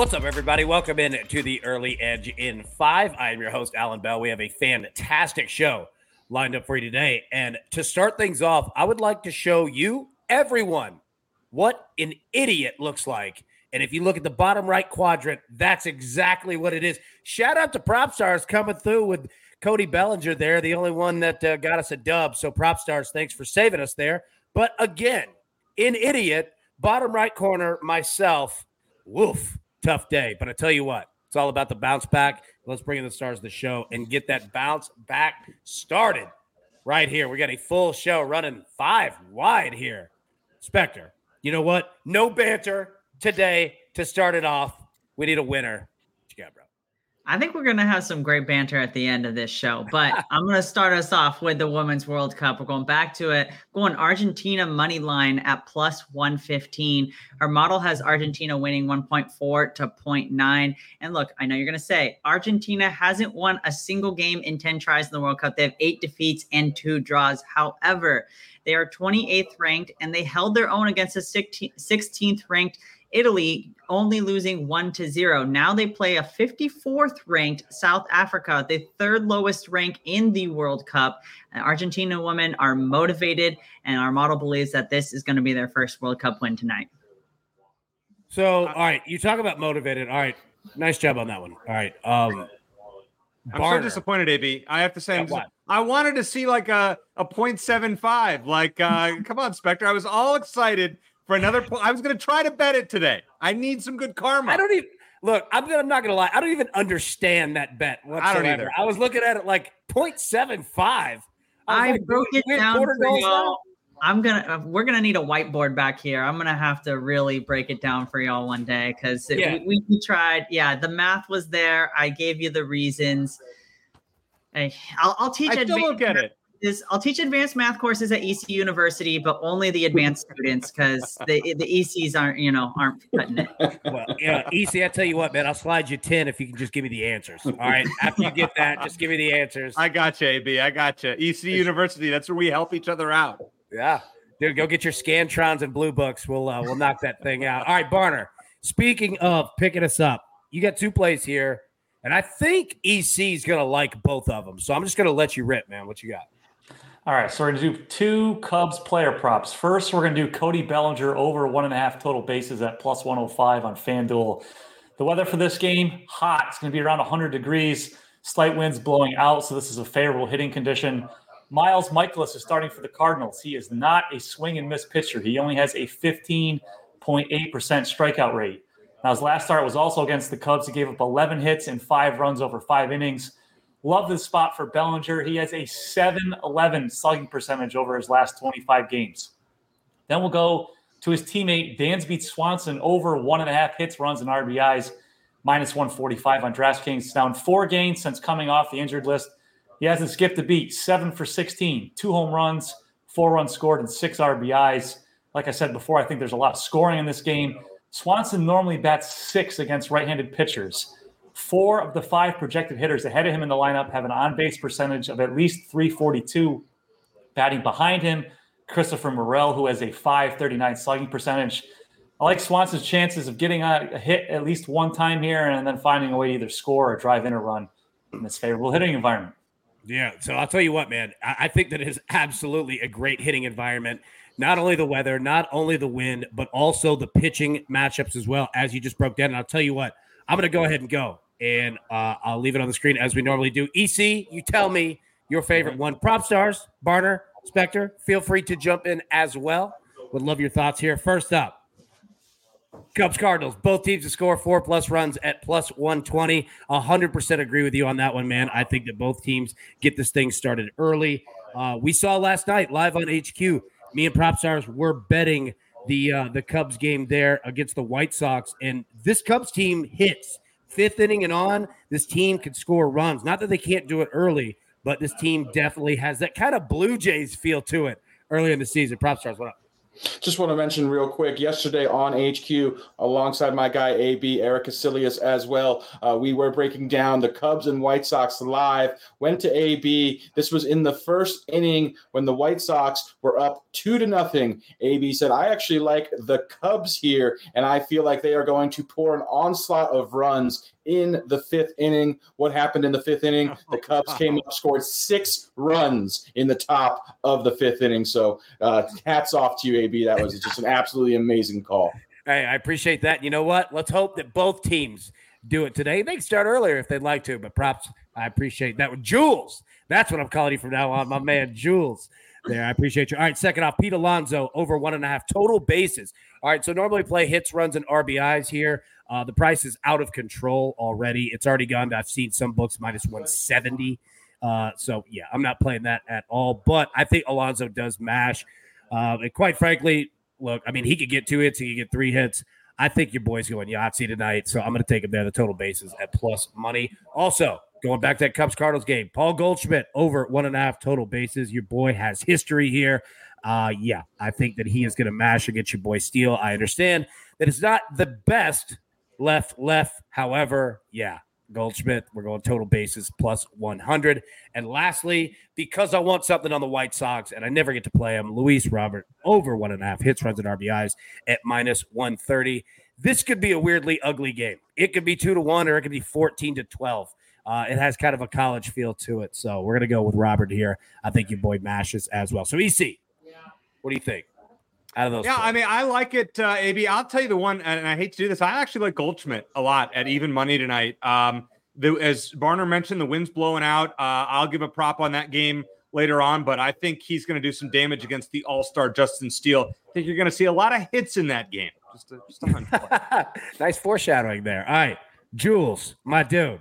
What's up, everybody? Welcome in to the Early Edge in five. I am your host, Allan Bell. We have a fantastic show lined up for you today. And to start things off, I would like to show you, everyone, what an idiot looks like. And if you look at the bottom right quadrant, that's exactly what it is. Shout out to PropStarz coming through with Cody Bellinger there, the only one that uh, got us a dub. So, PropStarz, thanks for saving us there. But again, in idiot, bottom right corner, myself, woof tough day. But I tell you what, it's all about the bounce back. Let's bring in the stars of the show and get that bounce back started right here. We got a full show running five wide here. Spector, you know what? No banter today to start it off. We need a winner. What you got, bro? I think we're going to have some great banter at the end of this show, but I'm going to start us off with the Women's World Cup. We're going back to it. Going Argentina money line at plus 115. Our model has Argentina winning 1.4 to 0.9. And look, I know you're going to say Argentina hasn't won a single game in 10 tries in the World Cup. They have eight defeats and two draws. However, they are 28th ranked and they held their own against a 16th ranked Italy only losing one to zero. Now they play a 54th ranked South Africa, the third lowest rank in the World Cup. Argentina women are motivated, and our model believes that this is going to be their first World Cup win tonight. So, all right, you talk about motivated. All right, nice job on that one. All right, um, I'm so disappointed, AB. I have to say, just, I wanted to see like a a 0.75. Like, uh, come on, Spector. I was all excited for another point. I was going to try to bet it today. I need some good karma. I don't even look. I'm, gonna, I'm not going to lie. I don't even understand that bet whatsoever. I don't either. I was looking at it like 0.75. I, I like, broke it down for y'all. I'm gonna. Uh, we're gonna need a whiteboard back here. I'm gonna have to really break it down for y'all one day because yeah. we, we tried. Yeah, the math was there. I gave you the reasons. I, will I'll teach. I still don't get it is I'll teach advanced math courses at EC University, but only the advanced students because the the ECs aren't you know aren't cutting it. Well, yeah, EC, I tell you what, man, I'll slide you ten if you can just give me the answers. All right, after you get that, just give me the answers. I got you, AB. I got you. EC University. That's where we help each other out. Yeah, dude, go get your Scantrons and Blue Books. We'll uh, we'll knock that thing out. All right, Barner. Speaking of picking us up, you got two plays here. And I think EC is going to like both of them. So I'm just going to let you rip, man. What you got? All right, so we're going to do two Cubs player props. First, we're going to do Cody Bellinger over one and a half total bases at plus 105 on FanDuel. The weather for this game, hot. It's going to be around 100 degrees, slight winds blowing out, so this is a favorable hitting condition. Miles Mikolas is starting for the Cardinals. He is not a swing and miss pitcher. He only has a 15.8% strikeout rate. Now, his last start was also against the Cubs. He gave up 11 hits and five runs over five innings. Love this spot for Bellinger. He has a 7 11 slugging percentage over his last 25 games. Then we'll go to his teammate Dansby Swanson over one and a half hits, runs, and RBIs, minus 145 on DraftKings. Down four games since coming off the injured list. He hasn't skipped a beat, seven for 16, two home runs, four runs scored, and six RBIs. Like I said before, I think there's a lot of scoring in this game. Swanson normally bats six against right handed pitchers. Four of the five projected hitters ahead of him in the lineup have an on base percentage of at least 342. Batting behind him, Christopher Morel, who has a 539 slugging percentage. I like Swanson's chances of getting a, hit at least one time here and then finding a way to either score or drive in a run in this favorable hitting environment. Yeah. So I'll tell you what, man, I think that is absolutely a great hitting environment. not only the weather, not only the wind, but also the pitching matchups as well, as you just broke down. And I'll tell you what, I'm going to go ahead and go, and uh, I'll leave it on the screen as we normally do. EC, you tell me your favorite one. PropStarz, Barner, Spector, feel free to jump in as well. Would love your thoughts here. First up, Cubs Cardinals, both teams to score four plus runs at plus 120. 100% agree with you on that one, man. I think that both teams get this thing started early. Uh, we saw last night live on HQ. Me and PropStarz were betting the uh, the Cubs game there against the White Sox, and this Cubs team hits fifth inning and on. This team could score runs. Not that they can't do it early, but this team definitely has that kind of Blue Jays feel to it early in the season. PropStarz, what up? Just want to mention real quick yesterday on HQ, alongside my guy AB, Eric Casilius as well, uh, we were breaking down the Cubs and White Sox live. Went to AB. This was in the first inning when the White Sox were up two to nothing. AB said, I actually like the Cubs here, and I feel like they are going to pour an onslaught of runs in the fifth inning. What happened in the fifth inning? The Cubs came up, scored six runs in the top of the fifth inning. So, uh, hats off to you, AB. That was just an absolutely amazing call. Hey, I appreciate that. You know what? Let's hope that both teams do it today. They can start earlier if they'd like to, but props. I appreciate that. Jules, that's what I'm calling you from now on, my man, Jules. There, I appreciate you. All right, second off, Pete Alonso over one and a half total bases. All right, so normally play hits, runs, and RBIs here. Uh, the price is out of control already. It's already gone. I've seen some books minus 170. Uh, so yeah, I'm not playing that at all. But I think Alonso does mash. Uh, and quite frankly, look, I mean, he could get two hits, he could get three hits. I think your boy's going Yahtzee tonight, so I'm going to take him there. The total bases at plus money. Also, going back to that Cubs Cardinals game, Paul Goldschmidt over one and a half total bases. Your boy has history here. Uh, yeah, I think that he is going to mash against your boy Steele. I understand that it's not the best left, left. However, yeah, Goldschmidt, we're going total bases plus 100. And lastly, because I want something on the White Sox and I never get to play them, Luis Robert over one and a half hits, runs, and RBIs at minus 130. This could be a weirdly ugly game. It could be two to one or it could be 14 to 12. Uh, it has kind of a college feel to it. So we're going to go with Robert here. I think your boy mashes as well. So, EC, what do you think? out of those. Yeah. I mean, I like it, uh, AB. I'll tell you the one, and I hate to do this. I actually like Goldschmidt a lot at even money tonight. Um, the, as Barner mentioned, the wind's blowing out. Uh, I'll give a prop on that game later on, but I think he's going to do some damage against the All Star Justin Steele. I think you're going to see a lot of hits in that game. Just a, just a nice foreshadowing there. All right, Jules, my dude,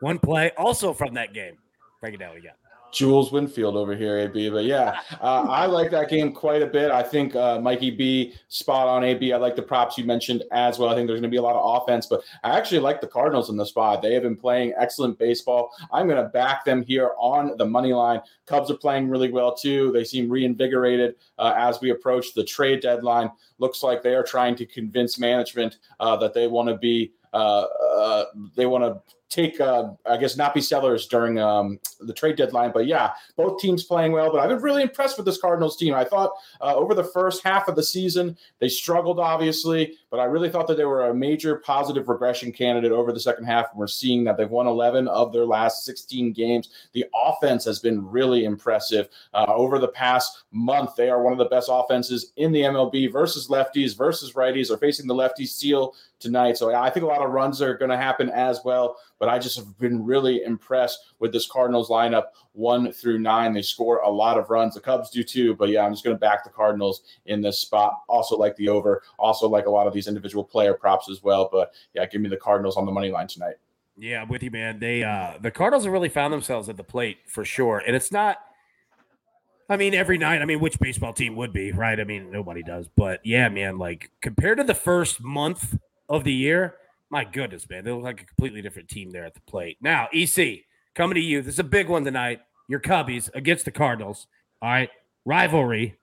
one play also from that game. Break it down. We got. Jules Winfield over here, AB. But yeah, uh, I like that game quite a bit. I think uh, Mikey B spot on AB. I like the props you mentioned as well. I think there's going to be a lot of offense, but I actually like the Cardinals in the spot. They have been playing excellent baseball. I'm going to back them here on the money line. Cubs are playing really well too. They seem reinvigorated uh, as we approach the trade deadline. Looks like they are trying to convince management uh, that they want to be uh, uh, they want to take, uh, I guess, not be sellers during um, the trade deadline. But yeah, both teams playing well. But I've been really impressed with this Cardinals team. I thought uh, over the first half of the season, they struggled, obviously, but I really thought that they were a major positive regression candidate over the second half. And we're seeing that they've won 11 of their last 16 games. The offense has been really impressive. Uh, over the past month, they are one of the best offenses in the MLB versus lefties, versus righties. Are facing the lefties Steele tonight. So I think a lot of runs are going to happen as well. But I just have been really impressed with this Cardinals lineup one through nine. They score a lot of runs. The Cubs do too. But yeah, I'm just going to back the Cardinals in this spot. Also like the over. Also like a lot of these individual player props as well. But yeah, give me the Cardinals on the money line tonight. Yeah, I'm with you, man. They uh the Cardinals have really found themselves at the plate for sure. And it's not I mean, every night. I mean, which baseball team would be, right? I mean, nobody does. But yeah, man, like compared to the first month of the year, my goodness, man, they look like a completely different team there at the plate. Now, EC, coming to you. This is a big one tonight. Your Cubbies against the Cardinals. All right. Rivalry.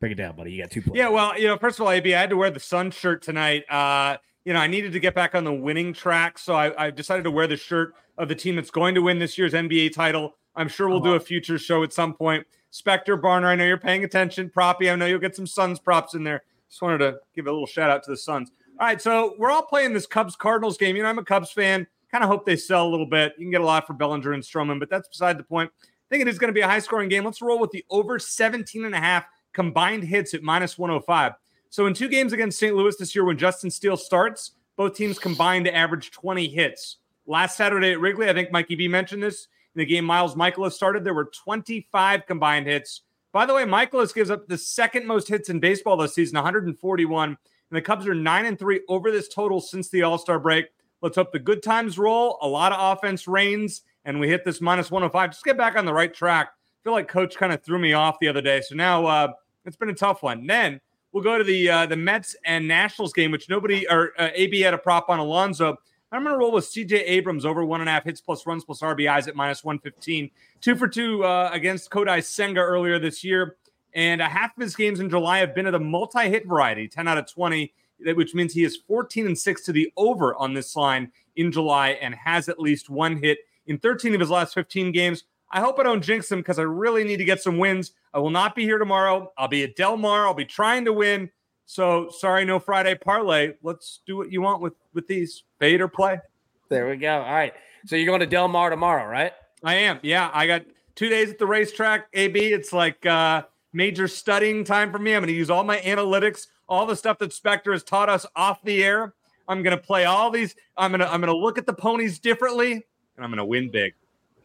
Break it down, buddy. You got two points. Yeah, well, you know, first of all, AB, I had to wear the Sun shirt tonight. Uh, you know, I needed to get back on the winning track. So I, I decided to wear the shirt of the team that's going to win this year's NBA title. I'm sure we'll do uh-huh. a future show at some point. Spector Barner, I know you're paying attention. Proppy, I know you'll get some Suns props in there. Just wanted to give a little shout out to the Suns. All right, so we're all playing this Cubs Cardinals game. You know, I'm a Cubs fan. Kind of hope they sell a little bit. You can get a lot for Bellinger and Stroman, but that's beside the point. I think it is going to be a high scoring game. Let's roll with the over 17 and a half combined hits at minus 105. So in two games against St. Louis this year, when Justin Steele starts, both teams combined to average 20 hits. Last Saturday at Wrigley, I think Mikey B mentioned this. In the game Miles Mikolas started, there were 25 combined hits. By the way, Mikolas gives up the second most hits in baseball this season, 141. And the Cubs are 9 and 3 over this total since the All Star break. Let's hope the good times roll. A lot of offense reigns, and we hit this minus 105. Just get back on the right track. I feel like Coach kind of threw me off the other day. So now uh, it's been a tough one. Then we'll go to the uh, the Mets and Nationals game, which nobody or uh, AB had a prop on Alonso. I'm going to roll with CJ Abrams over one and a half hits plus runs plus RBIs at minus 115. Two for two uh, against Kodai Senga earlier this year. And a half of his games in July have been of the multi hit variety, 10 out of 20, which means he is 14 and 6 to the over on this line in July and has at least one hit in 13 of his last 15 games. I hope I don't jinx them because I really need to get some wins. I will not be here tomorrow. I'll be at Del Mar. I'll be trying to win. So sorry, no Friday parlay. Let's do what you want with with these fade or play. There we go. All right. So you're going to Del Mar tomorrow, right? I am. Yeah, I got two days at the racetrack. AB, it's like uh, major studying time for me. I'm going to use all my analytics, all the stuff that Spector has taught us off the air. I'm going to play all these. I'm going to I'm going to look at the ponies differently, and I'm going to win big.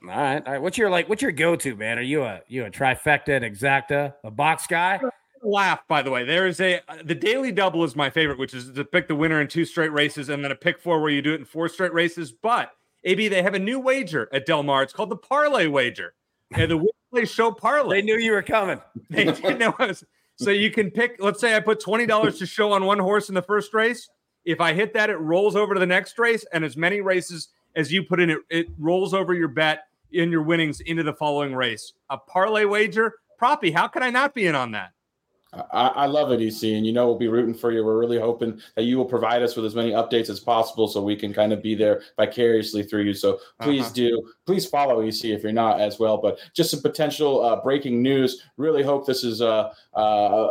All right, all right. What's your like? What's your go-to, man? Are you a you a trifecta, an exacta, a box guy? laugh by the way there is a uh, the daily double is my favorite which is to pick the winner in two straight races and then a pick four where you do it in four straight races but ab they have a new wager at del mar it's called the parlay wager and the play show parlay they knew you were coming they didn't know was, so you can pick let's say i put $20 to show on one horse in the first race if i hit that it rolls over to the next race and as many races as you put in it it rolls over your bet in your winnings into the following race a parlay wager proppy how can i not be in on that I, I, love it, EC, and you know we'll be rooting for you. We're really hoping that you will provide us with as many updates as possible, so we can kind of be there vicariously through you. So please uh-huh. do, please follow EC if you're not as well. But just some potential uh, breaking news. Really hope this is uh, uh,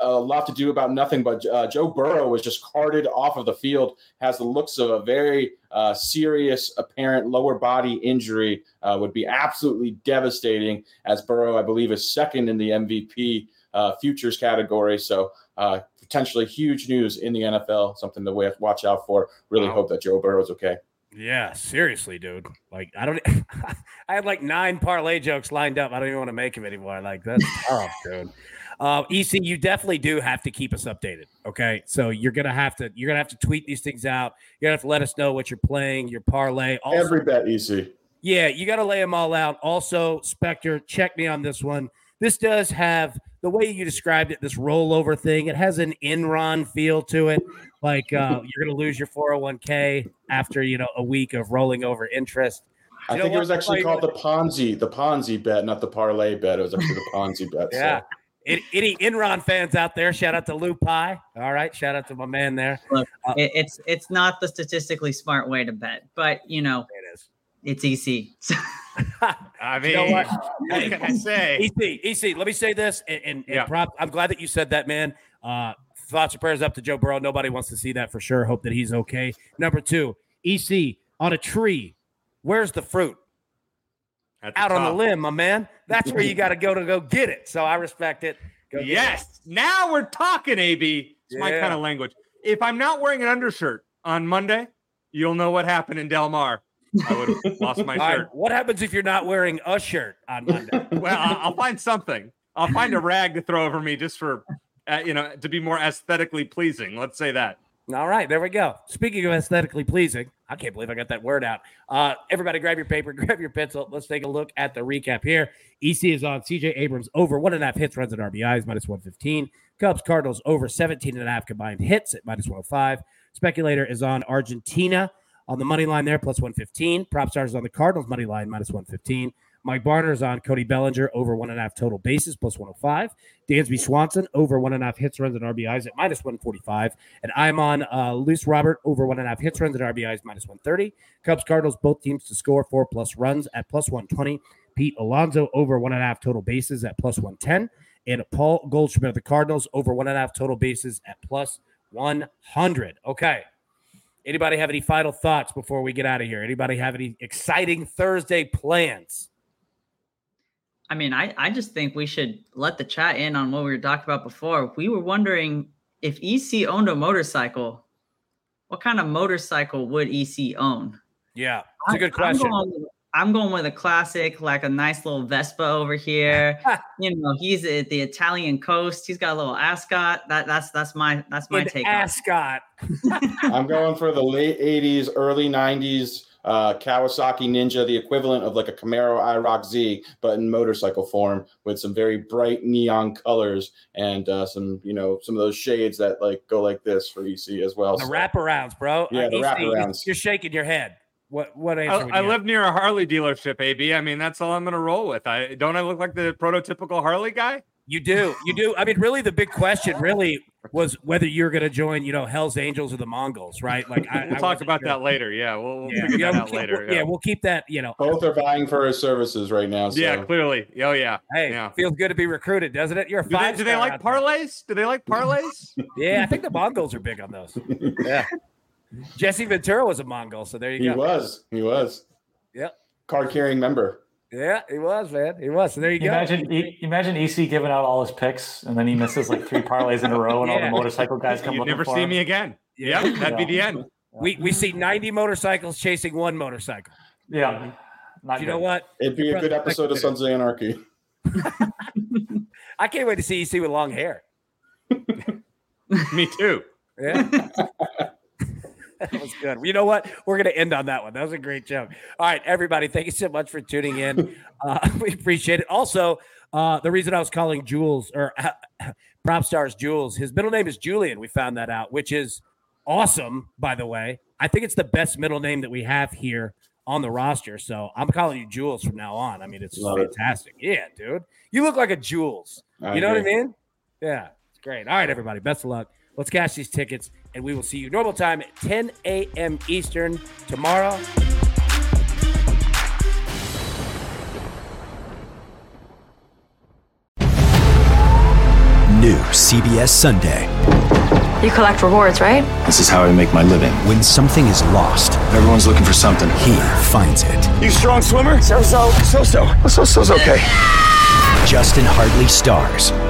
a lot to do about nothing. But uh, Joe Burrow was just carted off of the field. Has the looks of a very uh, serious, apparent lower body injury. Uh, would be absolutely devastating. As Burrow, I believe, is second in the MVP uh, futures category. So uh, potentially huge news in the NFL, something to watch out for. Really wow. hope that Joe Burrow is okay. Yeah, seriously, dude. Like, I don't. I had like nine parlay jokes lined up. I don't even want to make them anymore. Like, that's tough, dude. Uh, EC, you definitely do have to keep us updated. Okay, so you're gonna have to you're gonna have to tweet these things out. You're gonna have to let us know what you're playing, your parlay. Also, Every bet, EC. Yeah, you got to lay them all out. Also, Spector, check me on this one. This does have the way you described it, this rollover thing. It has an Enron feel to it, like uh, you're to lose your 401k after you know a week of rolling over interest. You I think it was actually called the Ponzi, the Ponzi bet, not the parlay bet. It was actually the Ponzi bet. yeah. So. Any Enron fans out there? Shout out to Lou Pai. All right, shout out to my man there. Look, uh, it's it's not the statistically smart way to bet, but you know, it is. It's EC. I mean, you know what? what can I say? EC, EC, let me say this. And, and, yeah. and prop, I'm glad that you said that, man. Uh, thoughts and prayers up to Joe Burrow. Nobody wants to see that for sure. Hope that he's okay. Number two, EC on a tree. Where's the fruit? Out top. on the limb, my man. That's where you got to go to go get it. So I respect it. Go yes. It. Now we're talking, AB. It's yeah. my kind of language. If I'm not wearing an undershirt on Monday, you'll know what happened in Del Mar. I would have lost my shirt. Right, what happens if you're not wearing a shirt on Monday? well, I'll find something. I'll find a rag to throw over me just for, uh, you know, to be more aesthetically pleasing. Let's say that. All right, there we go. Speaking of aesthetically pleasing, I can't believe I got that word out. Uh, everybody, grab your paper, grab your pencil. Let's take a look at the recap here. EC is on CJ Abrams over one and a half hits, runs, and RBIs, minus 115. Cubs, Cardinals over 17 and a half combined hits at minus 105. Speculator is on Argentina on the money line there, plus 115. PropStarz on the Cardinals money line, minus 115. Mike Barner's on Cody Bellinger over one and a half total bases, plus 105. Dansby Swanson over one and a half hits, runs, and RBIs at minus 145. And I'm on uh, Luis Robert over one and a half hits, runs, and RBIs, minus 130. Cubs, Cardinals, both teams to score four plus runs at plus 120. Pete Alonso over one and a half total bases at plus 110. And Paul Goldschmidt of the Cardinals over one and a half total bases at plus 100. Okay. Anybody have any final thoughts before we get out of here? Anybody have any exciting Thursday plans? I mean, I, I just think we should let the chat in on what we were talking about before. We were wondering if EC owned a motorcycle, what kind of motorcycle would EC own? Yeah, it's a good question. I'm going, I'm going, with a classic, like a nice little Vespa over here. you know, he's at the Italian coast. He's got a little ascot. That that's that's my that's my An take. Ascot. I'm going for the late '80s, early '90s uh, Kawasaki Ninja, the equivalent of like a Camaro IROC Z, but in motorcycle form with some very bright neon colors and uh, some, you know, some of those shades that like go like this for EC as well. The so, wraparounds, bro. Yeah, uh, the EC, wraparounds. You're shaking your head. What what answer? I, I live near a Harley dealership, AB. I mean, that's all I'm gonna roll with. I don't I look like the prototypical Harley guy? You do, you do. I mean, really, the big question really was whether you're going to join, you know, Hell's Angels or the Mongols, right? Like, I, we'll I talk about sure. that later. Yeah, we'll, we'll yeah. figure yeah, that out later. Yeah. yeah. we'll keep that. You know, both are vying for his services right now. So. Yeah, clearly. Oh yeah. Hey, yeah. feels good to be recruited, doesn't it? You're a do five. They, do they like parlays? Do they like parlays? yeah, I think the Mongols are big on those. yeah. Jesse Ventura was a Mongol, so there you he go. He was. He was. Yep. Card carrying member. Yeah, he was, man. He was. So there you, you go. Imagine, imagine EC giving out all his picks, and then he misses like three parlays in a row, and yeah. all the motorcycle guys come. Up. You never see him. me again. Yeah, yep, that'd yeah. be the end. We we see ninety motorcycles chasing one motorcycle. Yeah. Mm-hmm. you know what? It'd be a good episode of Sons of Anarchy. I can't wait to see EC with long hair. me too. Yeah. that was good. You know what? We're going to end on that one. That was a great joke. All right, everybody, thank you so much for tuning in. Uh, we appreciate it. Also, uh, the reason I was calling Jules or uh, PropStarz Jules, his middle name is Julian. We found that out, which is awesome, by the way. I think it's the best middle name that we have here on the roster. So I'm calling you Jules from now on. I mean, it's Love fantastic. It. Yeah, dude. You look like a Jules. I you know agree. what I mean? Yeah, it's great. All right, everybody. Best of luck. Let's cash these tickets, and we will see you normal time at 10 a.m. Eastern tomorrow. New CBS Sunday. You collect rewards, right? This is how I make my living. When something is lost, everyone's looking for something. He finds it. You strong swimmer? So so. So so. So so's okay. Justin Hartley stars.